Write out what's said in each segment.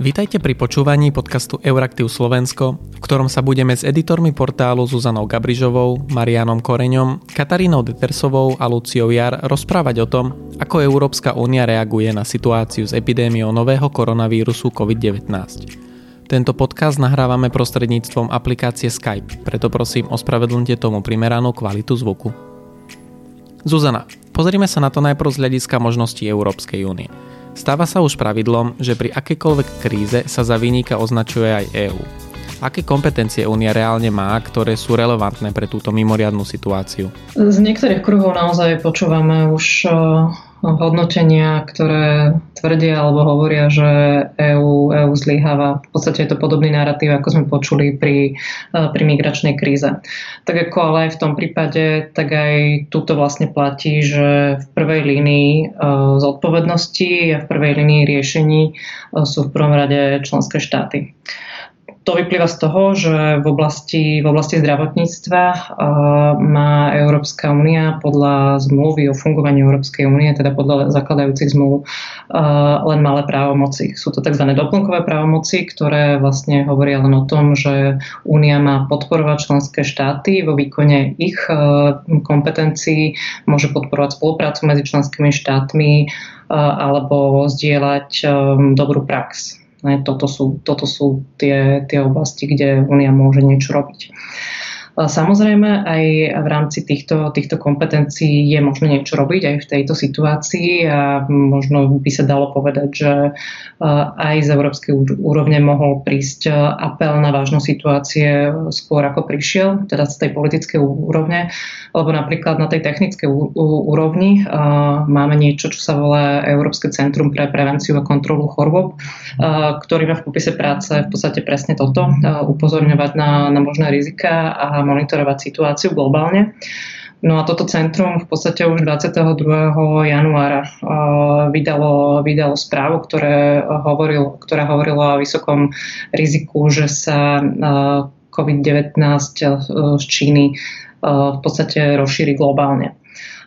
Vítajte pri počúvaní podcastu Euraktiv Slovensko, v ktorom sa budeme s editormi portálu Zuzanou Gabrižovou, Marianom Koreňom, Katarínou Detersovou a Luciou Jar rozprávať o tom, ako Európska únia reaguje na situáciu s epidémiou nového koronavírusu COVID-19. Tento podcast nahrávame prostredníctvom aplikácie Skype, preto prosím ospravedlňte tomu primeranú kvalitu zvuku. Zuzana, pozrime sa na to najprv z hľadiska možností Európskej únie. Stáva sa už pravidlom, že pri akejkoľvek kríze sa za výnika označuje aj EÚ. Aké kompetencie Únia reálne má, ktoré sú relevantné pre túto mimoriadnú situáciu? Z niektorých kruhov naozaj počúvame už hodnotenia, ktoré tvrdia alebo hovoria, že EÚ, EU zlyháva. V podstate je to podobný narratív, ako sme počuli pri, e, pri migračnej kríze. Tak ako ale aj v tom prípade, tak aj tuto vlastne platí, že v prvej línii e, zodpovednosti a v prvej línii riešení e, sú v prvom rade členské štáty. To vyplýva z toho, že v oblasti, v oblasti zdravotníctva má Európska únia podľa zmluvy o fungovaní Európskej únie, teda podľa zakladajúcich zmluv, len malé právomoci. Sú to tzv. doplnkové právomoci, ktoré vlastne hovoria len o tom, že únia má podporovať členské štáty vo výkone ich kompetencií, môže podporovať spoluprácu medzi členskými štátmi alebo zdieľať dobrú prax. Toto sú, toto sú tie, tie oblasti, kde Únia môže niečo robiť. Samozrejme, aj v rámci týchto, týchto kompetencií je možné niečo robiť aj v tejto situácii a možno by sa dalo povedať, že aj z európskej úrovne mohol prísť apel na vážnu situácie skôr ako prišiel, teda z tej politickej úrovne, lebo napríklad na tej technickej úrovni máme niečo, čo sa volá Európske centrum pre prevenciu a kontrolu chorôb, ktorý má v popise práce v podstate presne toto, upozorňovať na, na možné rizika a monitorovať situáciu globálne. No a toto centrum v podstate už 22. januára vydalo, vydalo správu, ktoré hovoril, ktorá hovorila o vysokom riziku, že sa COVID-19 z Číny v podstate rozšíri globálne.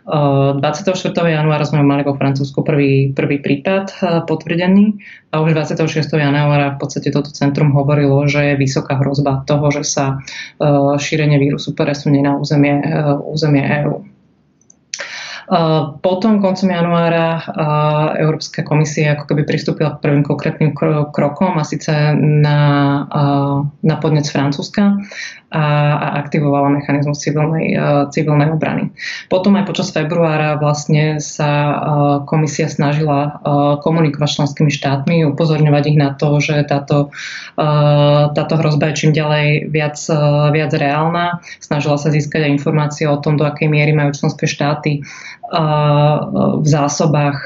24. januára sme mali vo Francúzsku prvý, prvý prípad eh, potvrdený a už 26. januára v podstate toto centrum hovorilo, že je vysoká hrozba toho, že sa eh, šírenie vírusu presunie na územie, eh, územie EÚ. Potom koncom januára Európska komisia ako keby pristúpila k prvým konkrétnym krokom a síce na, na podnec Francúzska a, a aktivovala mechanizmus civilnej, civilnej obrany. Potom aj počas februára vlastne sa komisia snažila komunikovať s členskými štátmi, upozorňovať ich na to, že táto, táto hrozba je čím ďalej viac, viac reálna. Snažila sa získať aj informácie o tom, do akej miery majú členské štáty v zásobách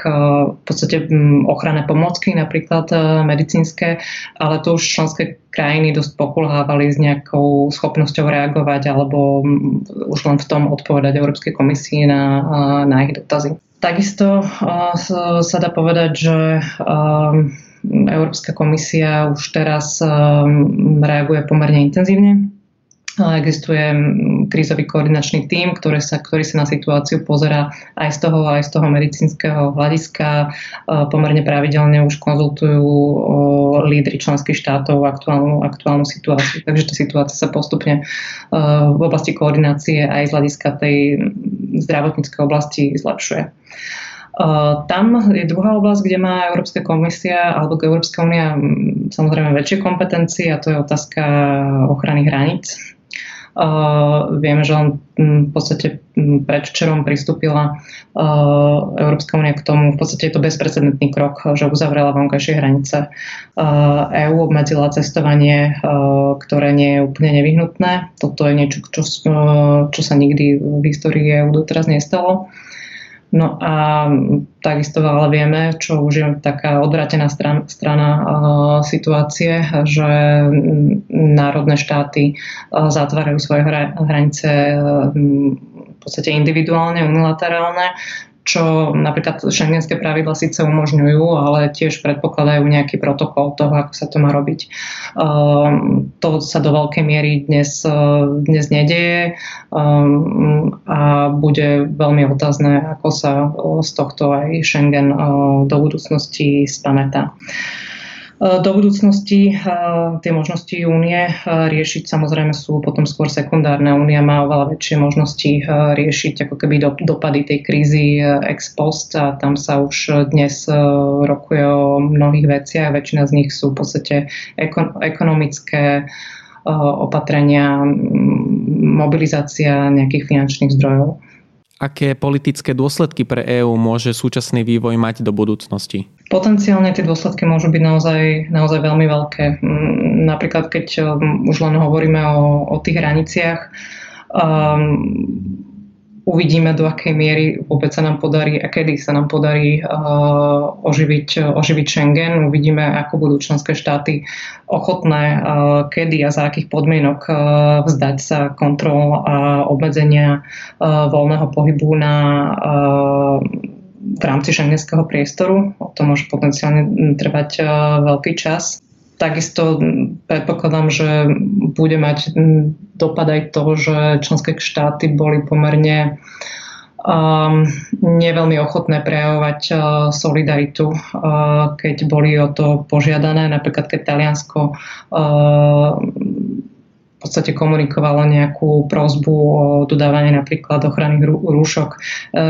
v podstate ochranné pomocky, napríklad medicínske, ale to už členské krajiny dosť pokulhávali s nejakou schopnosťou reagovať alebo už len v tom odpovedať Európskej komisii na, na ich dotazy. Takisto sa dá povedať, že Európska komisia už teraz reaguje pomerne intenzívne Existuje krízový koordinačný tím, ktorý sa, ktorý sa na situáciu pozera aj z toho, aj z toho medicínskeho hľadiska. Pomerne pravidelne už konzultujú lídry členských štátov aktuálnu, aktuálnu situáciu. Takže tá situácia sa postupne v oblasti koordinácie aj z hľadiska tej zdravotníckej oblasti zlepšuje. Tam je druhá oblasť, kde má Európska komisia alebo Európska únia samozrejme väčšie kompetencie a to je otázka ochrany hraníc Uh, vieme, že len v podstate predvčerom pristúpila uh, Európska únia k tomu, v podstate je to bezprecedentný krok, že uzavrela vonkajšie hranice. EÚ obmedzila cestovanie, ktoré nie je úplne nevyhnutné. Toto je niečo, čo, čo sa nikdy v histórii EÚ doteraz nestalo. No a takisto ale vieme, čo už je taká odvratená strana, strana situácie, že národné štáty zatvárajú svoje hranice v podstate individuálne, unilaterálne, čo napríklad šengenské pravidla síce umožňujú, ale tiež predpokladajú nejaký protokol toho, ako sa to má robiť. Um, to sa do veľkej miery dnes, uh, dnes nedeje um, a bude veľmi otázne, ako sa uh, z tohto aj Schengen uh, do budúcnosti spamätá. Do budúcnosti tie možnosti únie riešiť samozrejme sú potom skôr sekundárne. Únia má oveľa väčšie možnosti riešiť ako keby dopady tej krízy ex post a tam sa už dnes rokuje o mnohých veciach. Väčšina z nich sú v podstate ekonomické opatrenia, mobilizácia nejakých finančných zdrojov. Aké politické dôsledky pre EÚ môže súčasný vývoj mať do budúcnosti? Potenciálne tie dôsledky môžu byť naozaj, naozaj veľmi veľké. Mm, napríklad, keď um, už len hovoríme o, o tých hraniciach, um, uvidíme, do akej miery vôbec sa nám podarí a kedy sa nám podarí uh, oživiť, oživiť Schengen. Uvidíme, ako budú členské štáty ochotné, uh, kedy a za akých podmienok uh, vzdať sa kontrol a obmedzenia uh, voľného pohybu na uh, v rámci šengenského priestoru. To môže potenciálne trvať veľký čas. Takisto predpokladám, že bude mať dopad aj to, že členské štáty boli pomerne um, neveľmi ochotné prejavovať uh, solidaritu, uh, keď boli o to požiadané. Napríklad keď Taliansko uh, v podstate komunikovalo nejakú prozbu o dodávanie napríklad ochranných rúšok, e,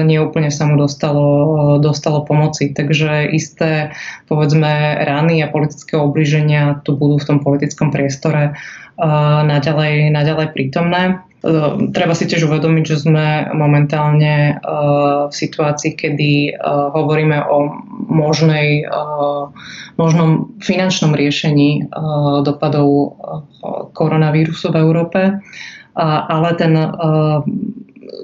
neúplne sa mu dostalo, dostalo pomoci. Takže isté, povedzme, rány a politické obliženia tu budú v tom politickom priestore e, naďalej, naďalej prítomné. Ehm, treba si tiež uvedomiť, že sme momentálne ehm, v situácii, kedy ehm, hovoríme o možnej, možnom finančnom riešení dopadov koronavírusu v Európe, ale ten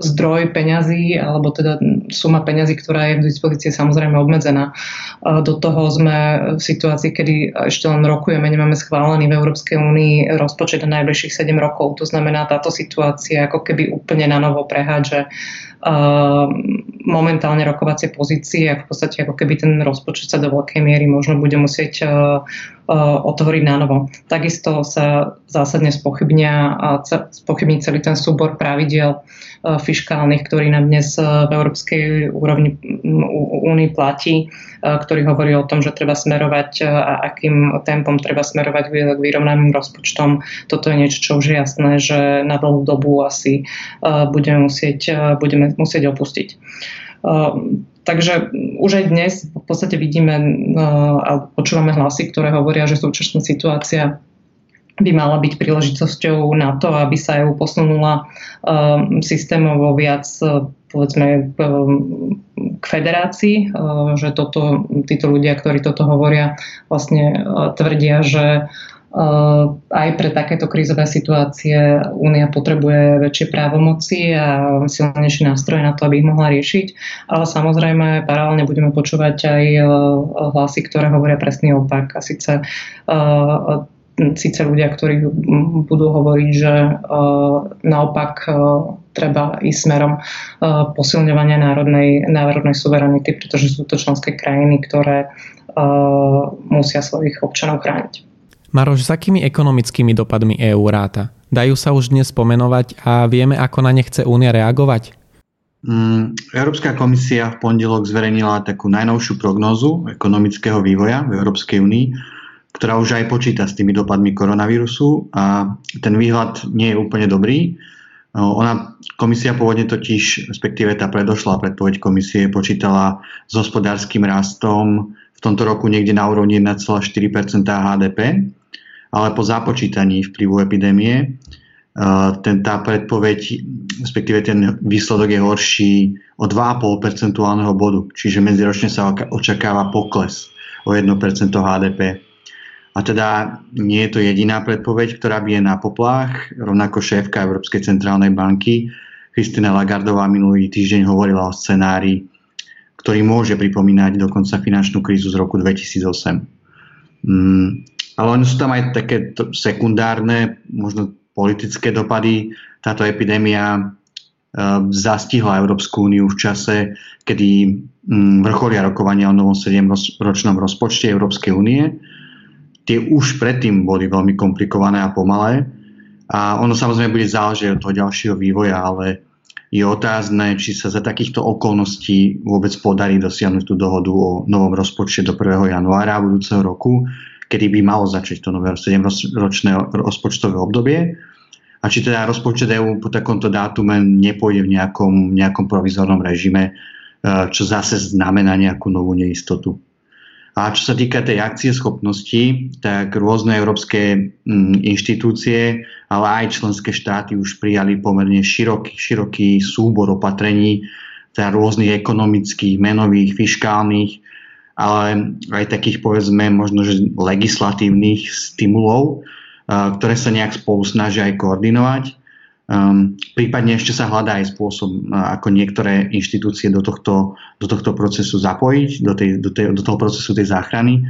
zdroj peňazí, alebo teda suma peňazí, ktorá je v dispozícii, samozrejme obmedzená. Do toho sme v situácii, kedy ešte len rokujeme, nemáme schválený v Európskej únii rozpočet na najbližších 7 rokov. To znamená, táto situácia ako keby úplne na novo prehádže momentálne rokovacie pozície a v podstate ako keby ten rozpočet sa do veľkej miery možno bude musieť otvoriť na novo. Takisto sa zásadne spochybnia, spochybní celý ten súbor pravidel fiskálnych, ktorý nám dnes v Európskej úrovni únii platí, ktorý hovorí o tom, že treba smerovať a akým tempom treba smerovať k vyrovnaným rozpočtom. Toto je niečo, čo už je jasné, že na dlhú dobu asi budeme musieť, budeme musieť opustiť. Takže už aj dnes v podstate vidíme uh, a počúvame hlasy, ktoré hovoria, že súčasná situácia by mala byť príležitosťou na to, aby sa EU posunula um, systémovo viac povedzme um, k federácii, že toto, títo ľudia, ktorí toto hovoria, vlastne tvrdia, že aj pre takéto krízové situácie Únia potrebuje väčšie právomoci a silnejšie nástroje na to, aby ich mohla riešiť. Ale samozrejme paralelne budeme počúvať aj eh, hlasy, ktoré hovoria presný opak. A síce eh, síce ľudia, ktorí budú hovoriť, že naopak treba ísť smerom posilňovania národnej, národnej suverenity, pretože sú to členské krajiny, ktoré musia svojich občanov chrániť. Maroš, s akými ekonomickými dopadmi EÚ ráta? Dajú sa už dnes spomenovať a vieme, ako na ne chce Únia reagovať? Mm, Európska komisia v pondelok zverejnila takú najnovšiu prognózu ekonomického vývoja v Európskej únii, ktorá už aj počíta s tými dopadmi koronavírusu a ten výhľad nie je úplne dobrý. Ona, komisia pôvodne totiž, respektíve tá predošlá predpoveď komisie počítala s hospodárským rastom v tomto roku niekde na úrovni 1,4% HDP ale po započítaní vplyvu epidémie e, ten, tá predpoveď, respektíve ten výsledok je horší o 2,5 percentuálneho bodu, čiže medziročne sa očakáva pokles o 1% HDP. A teda nie je to jediná predpoveď, ktorá bije na poplách. Rovnako šéfka Európskej centrálnej banky Kristina Lagardová minulý týždeň hovorila o scenári, ktorý môže pripomínať dokonca finančnú krízu z roku 2008. Ale oni sú tam aj také sekundárne, možno politické dopady. Táto epidémia e, zastihla Európsku úniu v čase, kedy mm, vrcholia rokovania o novom 7-ročnom rozpočte Európskej únie. Tie už predtým boli veľmi komplikované a pomalé. A ono samozrejme bude záležiť od toho ďalšieho vývoja, ale je otázne, či sa za takýchto okolností vôbec podarí dosiahnuť tú dohodu o novom rozpočte do 1. januára budúceho roku kedy by malo začať to nové 7-ročné rozpočtové obdobie a či teda rozpočet EU po takomto dátume nepôjde v nejakom, nejakom provizornom režime, e, čo zase znamená nejakú novú neistotu. A čo sa týka tej akcie schopnosti, tak rôzne európske mm, inštitúcie, ale aj členské štáty už prijali pomerne široký, široký súbor opatrení, teda rôznych ekonomických, menových, fiskálnych, ale aj takých povedzme možno, že legislatívnych stimulov, ktoré sa nejak spolu snažia aj koordinovať. Um, prípadne ešte sa hľadá aj spôsob, ako niektoré inštitúcie do tohto, do tohto procesu zapojiť, do, tej, do, tej, do toho procesu tej záchrany.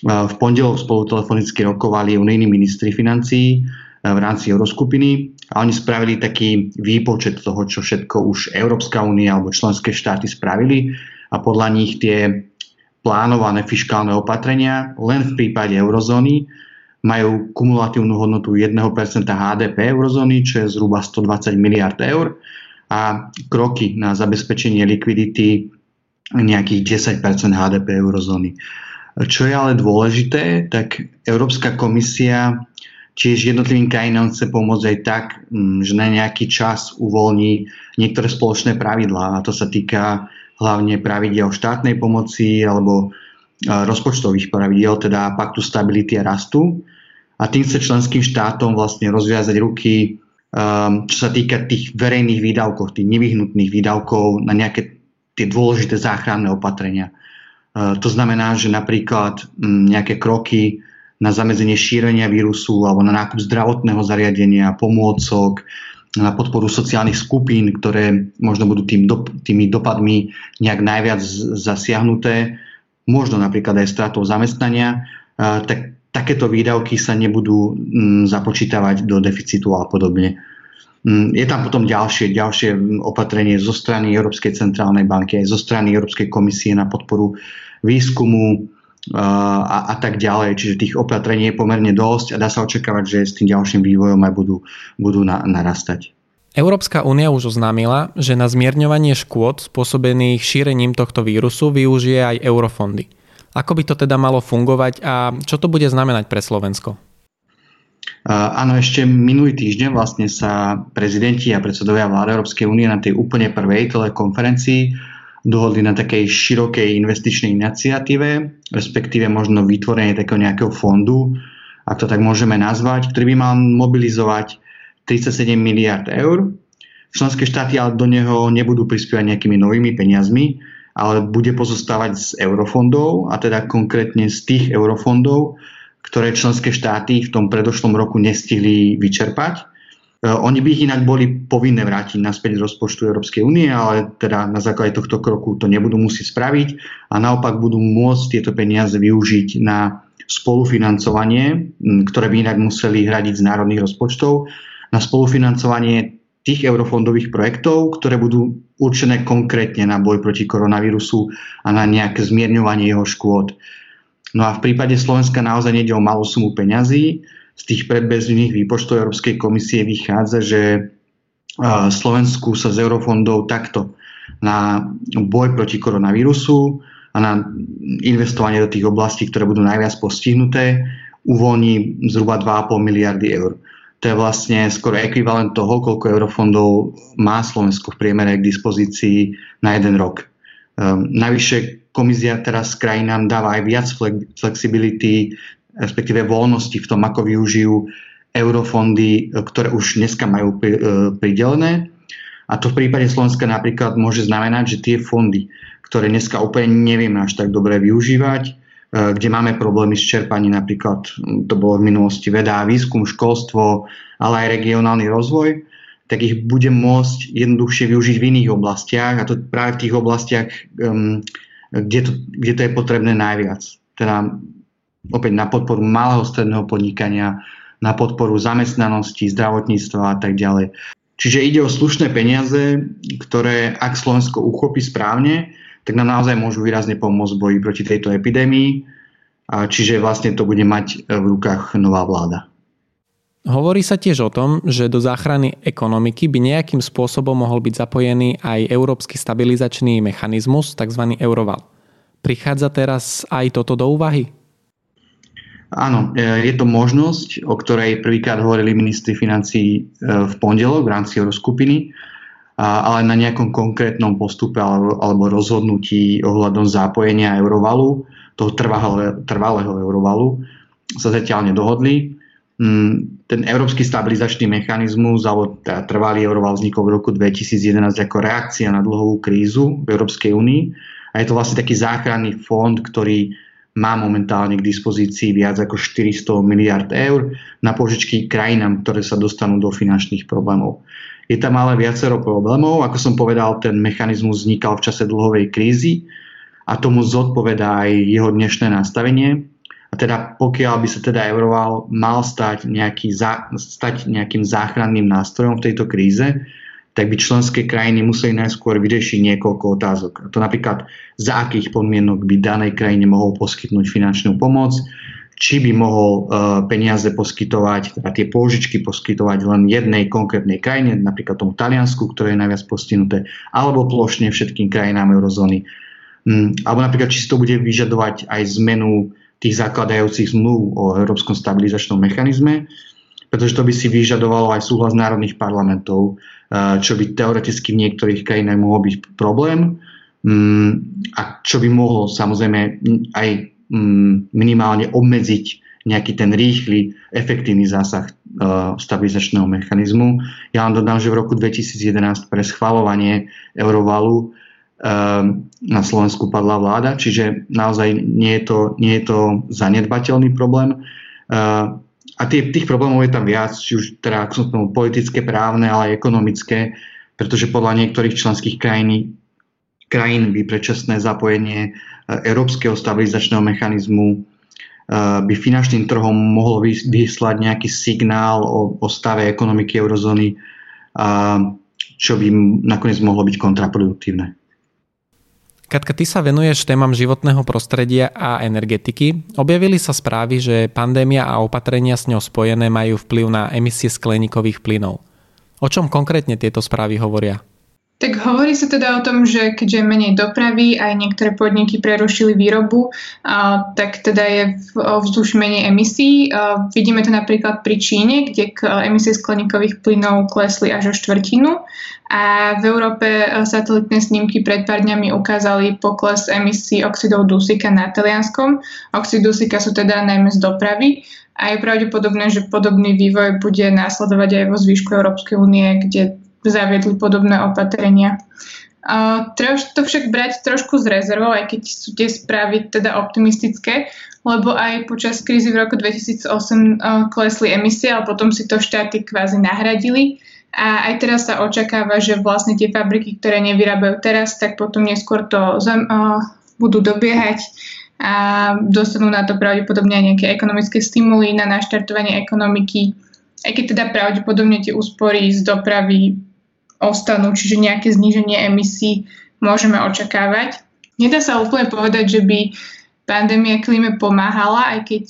Uh, v pondelok spolu telefonicky rokovali unijní ministri financií v rámci Euroskupiny a oni spravili taký výpočet toho, čo všetko už Európska únia alebo členské štáty spravili a podľa nich tie plánované fiskálne opatrenia len v prípade eurozóny majú kumulatívnu hodnotu 1% HDP eurozóny, čo je zhruba 120 miliard eur a kroky na zabezpečenie likvidity nejakých 10% HDP eurozóny. Čo je ale dôležité, tak Európska komisia tiež jednotlivým krajinám chce pomôcť aj tak, že na nejaký čas uvoľní niektoré spoločné pravidlá a to sa týka hlavne pravidel štátnej pomoci alebo rozpočtových pravidel, teda paktu stability a rastu. A tým chce členským štátom vlastne rozviazať ruky, um, čo sa týka tých verejných výdavkov, tých nevyhnutných výdavkov na nejaké tie dôležité záchranné opatrenia. Uh, to znamená, že napríklad nejaké kroky na zamedzenie šírenia vírusu alebo na nákup zdravotného zariadenia, pomôcok, na podporu sociálnych skupín, ktoré možno budú tým tými dopadmi nejak najviac zasiahnuté, možno napríklad aj stratou zamestnania, tak takéto výdavky sa nebudú mm, započítavať do deficitu a podobne. Mm, je tam potom ďalšie, ďalšie opatrenie zo strany Európskej centrálnej banky, aj zo strany Európskej komisie na podporu výskumu a, a tak ďalej. Čiže tých opatrení je pomerne dosť a dá sa očakávať, že s tým ďalším vývojom aj budú, budú na, narastať. Európska únia už oznámila, že na zmierňovanie škôd spôsobených šírením tohto vírusu využije aj eurofondy. Ako by to teda malo fungovať a čo to bude znamenať pre Slovensko? Áno, ešte minulý týždeň vlastne sa prezidenti a predsedovia vlády Európskej únie na tej úplne prvej telekonferencii dohodli na takej širokej investičnej iniciatíve, respektíve možno vytvorenie takého nejakého fondu, ak to tak môžeme nazvať, ktorý by mal mobilizovať 37 miliard eur. Členské štáty ale do neho nebudú prispievať nejakými novými peniazmi, ale bude pozostávať z eurofondov, a teda konkrétne z tých eurofondov, ktoré členské štáty v tom predošlom roku nestihli vyčerpať. E, oni by ich inak boli povinné vrátiť naspäť z rozpočtu Európskej únie, ale teda na základe tohto kroku to nebudú musieť spraviť a naopak budú môcť tieto peniaze využiť na spolufinancovanie, ktoré by inak museli hradiť z národných rozpočtov na spolufinancovanie tých eurofondových projektov, ktoré budú určené konkrétne na boj proti koronavírusu a na nejaké zmierňovanie jeho škôd. No a v prípade Slovenska naozaj nejde o malú sumu peňazí. Z tých predbežných výpočtov Európskej komisie vychádza, že Slovensku sa z eurofondov takto na boj proti koronavírusu a na investovanie do tých oblastí, ktoré budú najviac postihnuté, uvoľní zhruba 2,5 miliardy eur. To je vlastne skoro ekvivalent toho, koľko eurofondov má Slovensko v priemere k dispozícii na jeden rok. Um, navyše komisia teraz krajinám dáva aj viac flexibility, respektíve voľnosti v tom, ako využijú eurofondy, ktoré už dneska majú e, pridelené. A to v prípade Slovenska napríklad môže znamenať, že tie fondy, ktoré dneska úplne nevieme až tak dobre využívať, Eh, kde máme problémy s čerpaním, napríklad to bolo v minulosti veda a výskum, školstvo, ale aj regionálny rozvoj, tak ich bude môcť jednoduchšie využiť v iných oblastiach a to práve v tých oblastiach, kde, to, kde to je potrebné najviac. Teda opäť na podporu malého stredného podnikania, na podporu zamestnanosti, zdravotníctva a tak ďalej. Čiže ide o slušné peniaze, ktoré ak Slovensko uchopí správne, tak nám naozaj môžu výrazne pomôcť v boji proti tejto epidémii. Čiže vlastne to bude mať v rukách nová vláda. Hovorí sa tiež o tom, že do záchrany ekonomiky by nejakým spôsobom mohol byť zapojený aj európsky stabilizačný mechanizmus, tzv. euroval. Prichádza teraz aj toto do úvahy? Áno, je to možnosť, o ktorej prvýkrát hovorili ministri financí v pondelok v rámci Euroskupiny, ale na nejakom konkrétnom postupe alebo rozhodnutí ohľadom zápojenia eurovalu, toho trvalého, trvalého eurovalu, sa zatiaľ nedohodli. Mm, ten európsky stabilizačný mechanizmus, alebo teda trvalý euroval vznikol v roku 2011 ako reakcia na dlhovú krízu v Európskej únii. A je to vlastne taký záchranný fond, ktorý má momentálne k dispozícii viac ako 400 miliard eur na požičky krajinám, ktoré sa dostanú do finančných problémov. Je tam ale viacero problémov. Ako som povedal, ten mechanizmus vznikal v čase dlhovej krízy a tomu zodpovedá aj jeho dnešné nastavenie. A teda pokiaľ by sa teda Euroval mal stať, nejaký, stať nejakým záchranným nástrojom v tejto kríze, tak by členské krajiny museli najskôr vyriešiť niekoľko otázok. A to napríklad, za akých podmienok by danej krajine mohol poskytnúť finančnú pomoc, či by mohol uh, peniaze poskytovať, teda tie pôžičky poskytovať len jednej konkrétnej krajine, napríklad tomu Taliansku, ktoré je najviac postihnuté, alebo plošne všetkým krajinám eurozóny. Um, alebo napríklad, či si to bude vyžadovať aj zmenu tých zakladajúcich zmluv o Európskom stabilizačnom mechanizme, pretože to by si vyžadovalo aj súhlas národných parlamentov, eh, čo by teoreticky v niektorých krajinách mohol byť problém mm, a čo by mohlo samozrejme aj mm, minimálne obmedziť nejaký ten rýchly, efektívny zásah eh, stabilizačného mechanizmu. Ja vám dodám, že v roku 2011 pre schvalovanie eurovalu Ehm, na Slovensku padla vláda, čiže naozaj nie je to, nie je to zanedbateľný problém. A tie, tých problémov je tam viac, či už teda, ako som spomenul, politické, právne, ale aj ekonomické, pretože podľa niektorých členských krajín, krajín by predčasné zapojenie e, Európskeho stabilizačného mechanizmu e, by finančným trhom mohlo vyslať nejaký signál o, o stave ekonomiky eurozóny, čo by nakoniec mohlo byť kontraproduktívne. Katka, ty sa venuješ témam životného prostredia a energetiky. Objavili sa správy, že pandémia a opatrenia s ňou spojené majú vplyv na emisie skleníkových plynov. O čom konkrétne tieto správy hovoria? Tak hovorí sa teda o tom, že keďže menej dopravy, aj niektoré podniky prerušili výrobu, a, tak teda je v vzduši menej emisí. A, vidíme to napríklad pri Číne, kde k emisie skleníkových plynov klesli až o štvrtinu. A v Európe satelitné snímky pred pár dňami ukázali pokles emisí oxidov dusíka na Talianskom. Oxid dusíka sú teda najmä z dopravy a je pravdepodobné, že podobný vývoj bude následovať aj vo zvyšku Európskej únie, kde zaviedli podobné opatrenia. Uh, treba to však brať trošku z rezervou, aj keď sú tie správy teda optimistické, lebo aj počas krízy v roku 2008 uh, klesli emisie, ale potom si to štáty kvázi nahradili. A aj teraz sa očakáva, že vlastne tie fabriky, ktoré nevyrábajú teraz, tak potom neskôr to zam, uh, budú dobiehať a dostanú na to pravdepodobne aj nejaké ekonomické stimuly na naštartovanie ekonomiky. Aj keď teda pravdepodobne tie úspory z dopravy ostanú, čiže nejaké zníženie emisí môžeme očakávať. Nedá sa úplne povedať, že by pandémia klíme pomáhala, aj keď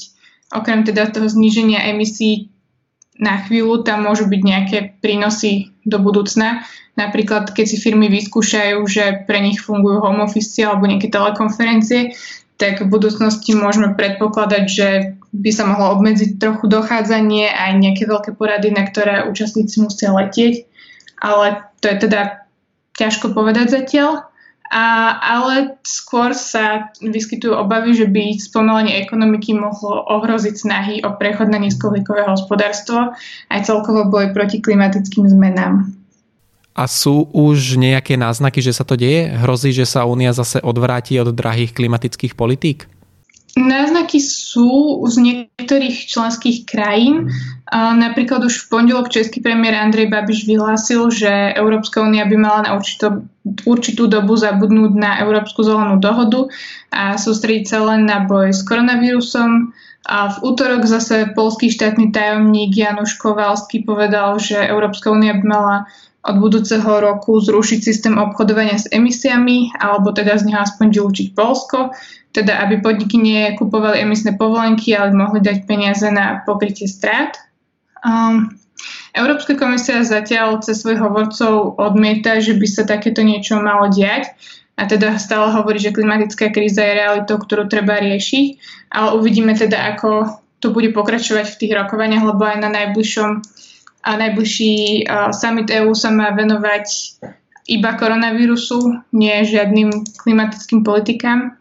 okrem teda toho zníženia emisí na chvíľu tam môžu byť nejaké prínosy do budúcna. Napríklad, keď si firmy vyskúšajú, že pre nich fungujú home office alebo nejaké telekonferencie, tak v budúcnosti môžeme predpokladať, že by sa mohlo obmedziť trochu dochádzanie aj nejaké veľké porady, na ktoré účastníci musia letieť ale to je teda ťažko povedať zatiaľ. A, ale skôr sa vyskytujú obavy, že by spomalenie ekonomiky mohlo ohroziť snahy o prechod na nízkohlíkové hospodárstvo aj celkovo boj proti klimatickým zmenám. A sú už nejaké náznaky, že sa to deje? Hrozí, že sa Únia zase odvráti od drahých klimatických politík? Náznaky sú z niektorých členských krajín. Napríklad už v pondelok český premiér Andrej Babiš vyhlásil, že Európska únia by mala na určito, určitú dobu zabudnúť na Európsku zelenú dohodu a sústrediť sa len na boj s koronavírusom. A v útorok zase polský štátny tajomník Januš Kovalský povedal, že Európska únia by mala od budúceho roku zrušiť systém obchodovania s emisiami, alebo teda z neho aspoň vylúčiť Polsko teda aby podniky nekupovali emisné povolenky, ale mohli dať peniaze na pokrytie strát. Um, Európska komisia zatiaľ cez svojich hovorcov odmieta, že by sa takéto niečo malo diať a teda stále hovorí, že klimatická kríza je realitou, ktorú treba riešiť, ale uvidíme teda, ako to bude pokračovať v tých rokovaniach, lebo aj na najbližšom a najbližší uh, summit EÚ sa má venovať iba koronavírusu, nie žiadnym klimatickým politikám.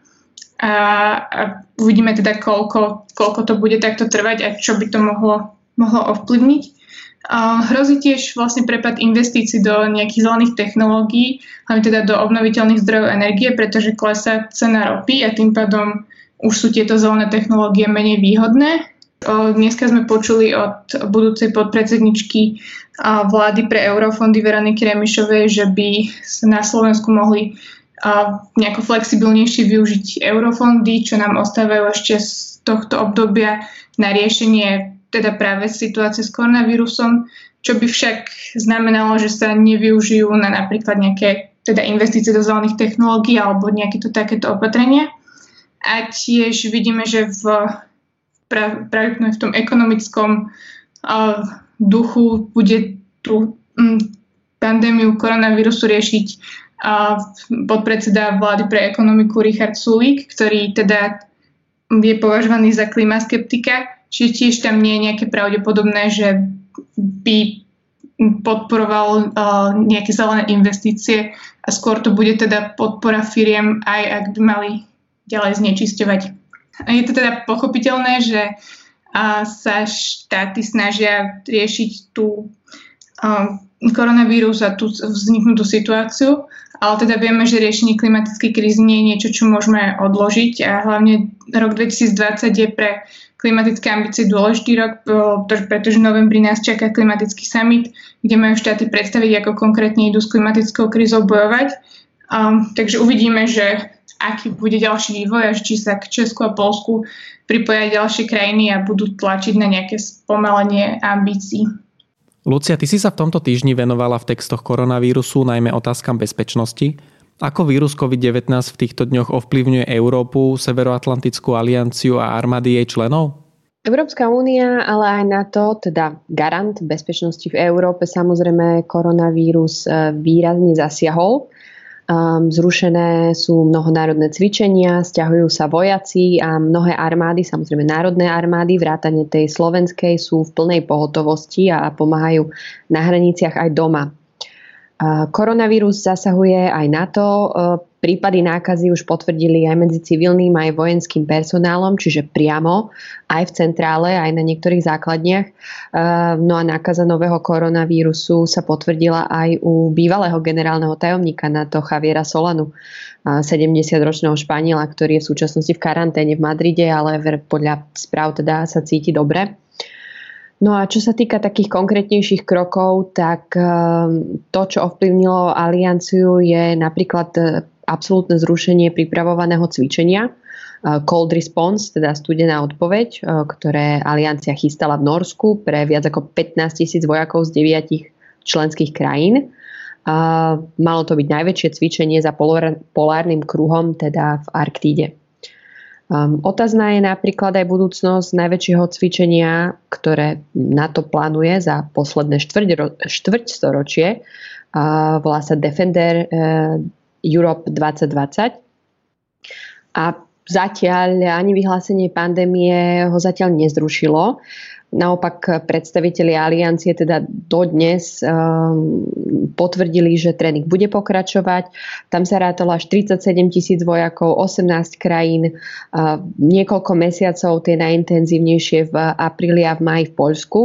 A, a uvidíme teda, koľko, koľko to bude takto trvať a čo by to mohlo, mohlo ovplyvniť. Hrozí tiež vlastne prepad investícií do nejakých zelených technológií, hlavne teda do obnoviteľných zdrojov energie, pretože klesá cena ropy a tým pádom už sú tieto zelené technológie menej výhodné. Dneska sme počuli od budúcej podpredsedničky vlády pre eurofondy Veroniky Remišovej, že by na Slovensku mohli nejako flexibilnejšie využiť eurofondy, čo nám ostávajú ešte z tohto obdobia na riešenie teda práve situácie s koronavírusom, čo by však znamenalo, že sa nevyužijú na napríklad nejaké teda investície do zelených technológií alebo nejaké to takéto opatrenia. A tiež vidíme, že v práve v tom ekonomickom uh, duchu bude tú um, pandémiu koronavírusu riešiť podpredseda vlády pre ekonomiku Richard Sulík, ktorý teda je považovaný za klimaskeptika, čiže tiež tam nie je nejaké pravdepodobné, že by podporoval uh, nejaké zelené investície a skôr to bude teda podpora firiem aj ak by mali ďalej znečisťovať. Je to teda pochopiteľné, že sa štáty snažia riešiť tú koronavírus a tú vzniknutú situáciu, ale teda vieme, že riešenie klimatickej krízy nie je niečo, čo môžeme odložiť a hlavne rok 2020 je pre klimatické ambície dôležitý rok, pretože v novembri nás čaká klimatický summit, kde majú štáty predstaviť, ako konkrétne idú s klimatickou krízou bojovať. Um, takže uvidíme, že aký bude ďalší vývoj a či sa k Česku a Polsku pripoja ďalšie krajiny a budú tlačiť na nejaké spomalenie ambícií. Lucia, ty si sa v tomto týždni venovala v textoch koronavírusu najmä otázkam bezpečnosti. Ako vírus COVID-19 v týchto dňoch ovplyvňuje Európu, Severoatlantickú alianciu a armády jej členov? Európska únia, ale aj na to, teda garant bezpečnosti v Európe, samozrejme koronavírus e, výrazne zasiahol. Um, zrušené sú mnohonárodné cvičenia, stiahujú sa vojaci a mnohé armády, samozrejme národné armády, vrátane tej slovenskej, sú v plnej pohotovosti a pomáhajú na hraniciach aj doma. Koronavírus zasahuje aj na to. E, prípady nákazy už potvrdili aj medzi civilným aj vojenským personálom, čiže priamo aj v centrále, aj na niektorých základniach. E, no a nákaza nového koronavírusu sa potvrdila aj u bývalého generálneho tajomníka NATO Javiera Solanu, 70-ročného Španiela, ktorý je v súčasnosti v karanténe v Madride, ale podľa správ teda sa cíti dobre. No a čo sa týka takých konkrétnejších krokov, tak ehm, to, čo ovplyvnilo alianciu, je napríklad e, absolútne zrušenie pripravovaného cvičenia e, Cold Response, teda studená odpoveď, e, ktoré aliancia chystala v Norsku pre viac ako 15 tisíc vojakov z deviatich členských krajín. Malo to byť najväčšie cvičenie za polárnym kruhom, teda v Arktíde. Um, otázna je napríklad aj budúcnosť najväčšieho cvičenia, ktoré NATO plánuje za posledné štvrť, štvrť storočie. Uh, volá sa Defender uh, Europe 2020. A zatiaľ ani vyhlásenie pandémie ho zatiaľ nezrušilo. Naopak predstaviteľi aliancie teda dodnes um, potvrdili, že tréning bude pokračovať. Tam sa rátalo až 37 tisíc vojakov, 18 krajín, uh, niekoľko mesiacov, tie najintenzívnejšie v apríli a v maji v Poľsku.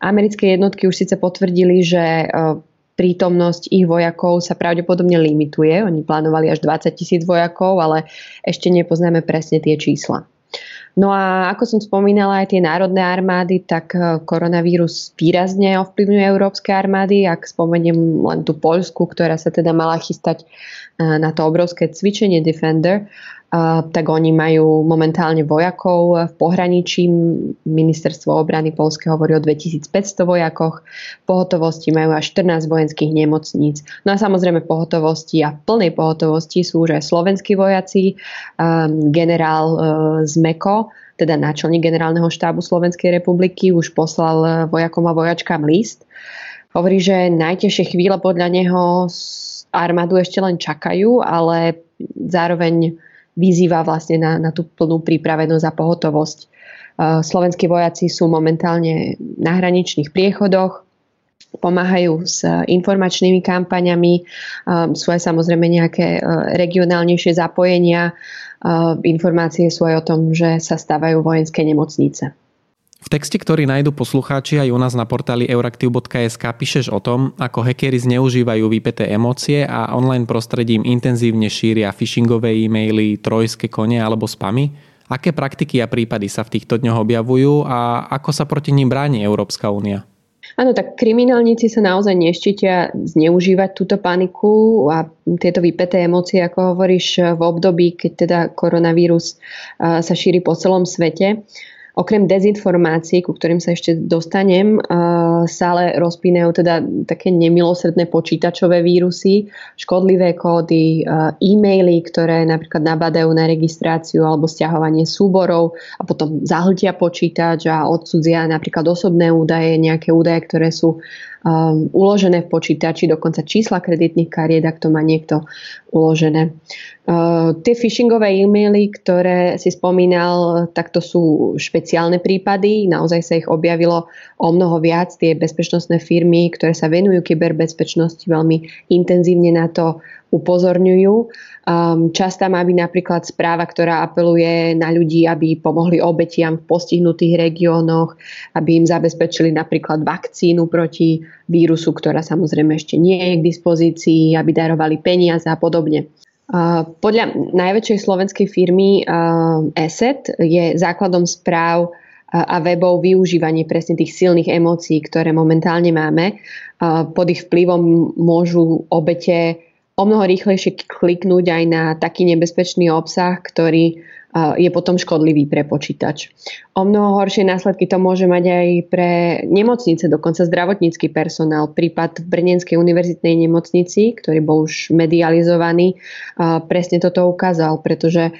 Americké jednotky už síce potvrdili, že uh, prítomnosť ich vojakov sa pravdepodobne limituje. Oni plánovali až 20 tisíc vojakov, ale ešte nepoznáme presne tie čísla. No a ako som spomínala, aj tie národné armády, tak e, koronavírus výrazne ovplyvňuje európske armády. Ak spomeniem len tú Poľsku, ktorá sa teda mala chystať e, na to obrovské cvičenie Defender, tak oni majú momentálne vojakov v pohraničí. Ministerstvo obrany Polske hovorí o 2500 vojakoch. V pohotovosti majú až 14 vojenských nemocníc. No a samozrejme pohotovosti a v plnej pohotovosti sú už aj slovenskí vojaci, generál e, Zmeko, teda náčelník generálneho štábu Slovenskej republiky, už poslal e, vojakom a vojačkám list. Hovorí, že najtežšie chvíle podľa neho armádu ešte len čakajú, ale zároveň vyzýva vlastne na, na tú plnú prípravenosť a pohotovosť. Slovenskí vojaci sú momentálne na hraničných priechodoch, pomáhajú s informačnými kampaňami, sú aj samozrejme nejaké regionálnejšie zapojenia. Informácie sú aj o tom, že sa stávajú vojenské nemocnice. V texte, ktorý nájdu poslucháči aj u nás na portáli euraktiv.sk píšeš o tom, ako hackeri zneužívajú vypeté emócie a online prostredím intenzívne šíria phishingové e-maily, trojské kone alebo spamy. Aké praktiky a prípady sa v týchto dňoch objavujú a ako sa proti ním bráni Európska únia? Áno, tak kriminálnici sa naozaj neštítia zneužívať túto paniku a tieto vypeté emócie, ako hovoríš, v období, keď teda koronavírus sa šíri po celom svete. Okrem dezinformácií, ku ktorým sa ešte dostanem, sa ale rozpínajú teda také nemilosrdné počítačové vírusy, škodlivé kódy, e-maily, ktoré napríklad nabadajú na registráciu alebo stiahovanie súborov a potom zahltia počítač a odsudzia napríklad osobné údaje, nejaké údaje, ktoré sú um, uložené v počítači, dokonca čísla kreditných kariet, ak to má niekto uložené. Uh, tie phishingové e-maily, ktoré si spomínal, tak to sú špeciálne prípady. Naozaj sa ich objavilo o mnoho viac. Tie bezpečnostné firmy, ktoré sa venujú kyberbezpečnosti, veľmi intenzívne na to upozorňujú. Um, čas tam má byť napríklad správa, ktorá apeluje na ľudí, aby pomohli obetiam v postihnutých regiónoch, aby im zabezpečili napríklad vakcínu proti vírusu, ktorá samozrejme ešte nie je k dispozícii, aby darovali peniaze a podobne. Uh, podľa najväčšej slovenskej firmy uh, ESET je základom správ a webov využívanie presne tých silných emócií, ktoré momentálne máme. Pod ich vplyvom môžu obete o mnoho rýchlejšie kliknúť aj na taký nebezpečný obsah, ktorý je potom škodlivý pre počítač. O mnoho horšie následky to môže mať aj pre nemocnice, dokonca zdravotnícky personál. Prípad v Brnenskej univerzitnej nemocnici, ktorý bol už medializovaný, presne toto ukázal, pretože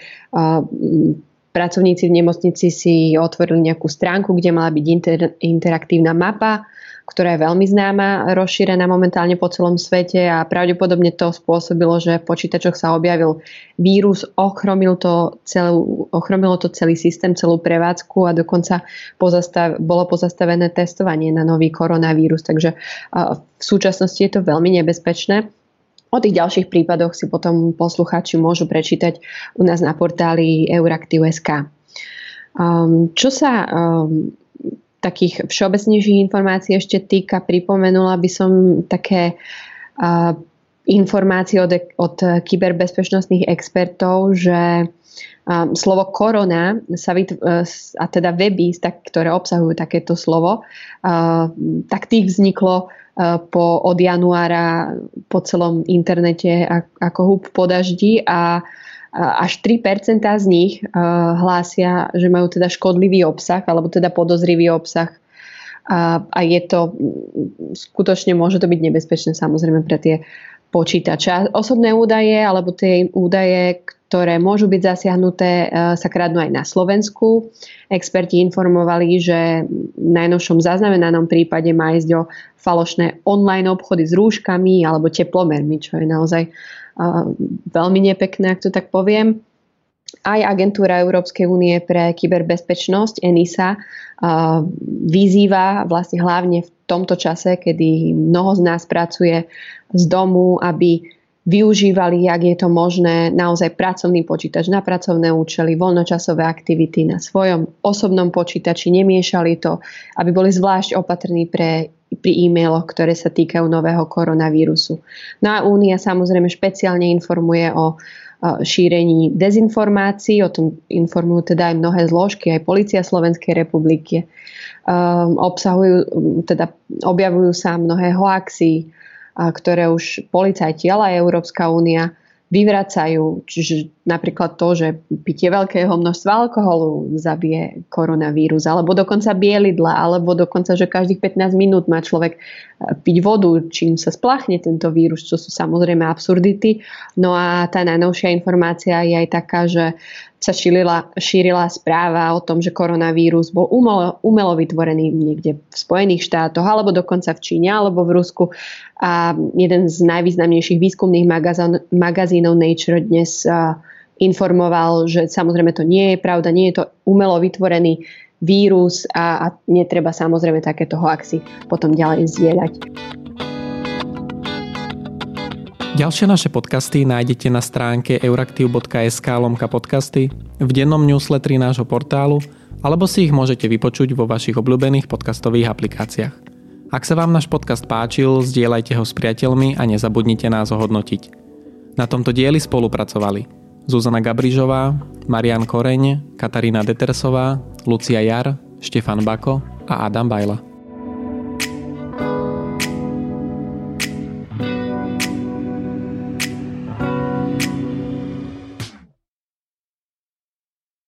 pracovníci v nemocnici si otvorili nejakú stránku, kde mala byť inter, interaktívna mapa ktorá je veľmi známa, rozšírená momentálne po celom svete a pravdepodobne to spôsobilo, že v počítačoch sa objavil vírus, ochromil to celú, ochromilo to celý systém, celú prevádzku a dokonca pozastav, bolo pozastavené testovanie na nový koronavírus. Takže v súčasnosti je to veľmi nebezpečné. O tých ďalších prípadoch si potom poslucháči môžu prečítať u nás na portáli Euraktiv.sk. Um, čo sa um, takých všeobecnejších informácií ešte týka, pripomenula by som také uh, informácie od, od kyberbezpečnostných expertov, že um, slovo korona sa vytv- a teda weby, tak, ktoré obsahujú takéto slovo, uh, tak tých vzniklo uh, po, od januára po celom internete ako húb po daždi a až 3% z nich hlásia, že majú teda škodlivý obsah alebo teda podozrivý obsah a, a je to, skutočne môže to byť nebezpečné samozrejme pre tie počítače. Osobné údaje alebo tie údaje, ktoré môžu byť zasiahnuté, sa kradnú aj na Slovensku. Experti informovali, že v najnovšom zaznamenanom prípade má ísť o falošné online obchody s rúškami alebo teplomermi, čo je naozaj veľmi nepekné, ak to tak poviem. Aj agentúra Európskej únie pre kyberbezpečnosť ENISA vyzýva vlastne hlavne v tomto čase, kedy mnoho z nás pracuje z domu, aby využívali, ak je to možné, naozaj pracovný počítač na pracovné účely, voľnočasové aktivity na svojom osobnom počítači, nemiešali to, aby boli zvlášť opatrní pre pri e-mailoch, ktoré sa týkajú nového koronavírusu. No a Únia samozrejme špeciálne informuje o šírení dezinformácií, o tom informujú teda aj mnohé zložky, aj Polícia Slovenskej republiky. Um, obsahujú, teda objavujú sa mnohé hoaxy, ktoré už policajti, ale aj Európska únia vyvracajú. Čiže napríklad to, že pitie veľkého množstva alkoholu zabije koronavírus, alebo dokonca bielidla, alebo dokonca, že každých 15 minút má človek eh, piť vodu, čím sa splachne tento vírus, čo sú samozrejme absurdity. No a tá najnovšia informácia je aj taká, že sa šírila, šírila správa o tom, že koronavírus bol umelo, umelo vytvorený niekde v Spojených štátoch, alebo dokonca v Číne, alebo v Rusku. A jeden z najvýznamnejších výskumných magazín, magazínov Nature dnes uh, informoval, že samozrejme to nie je pravda, nie je to umelo vytvorený vírus a, a netreba samozrejme takéto hoaxy potom ďalej zdieľať. Ďalšie naše podcasty nájdete na stránke euraktiv.sk lomka podcasty, v dennom newsletteri nášho portálu alebo si ich môžete vypočuť vo vašich obľúbených podcastových aplikáciách. Ak sa vám náš podcast páčil, zdieľajte ho s priateľmi a nezabudnite nás ohodnotiť. Na tomto dieli spolupracovali Zuzana Gabrižová, Marian Koreň, Katarína Detersová, Lucia Jar, Štefan Bako a Adam Bajla.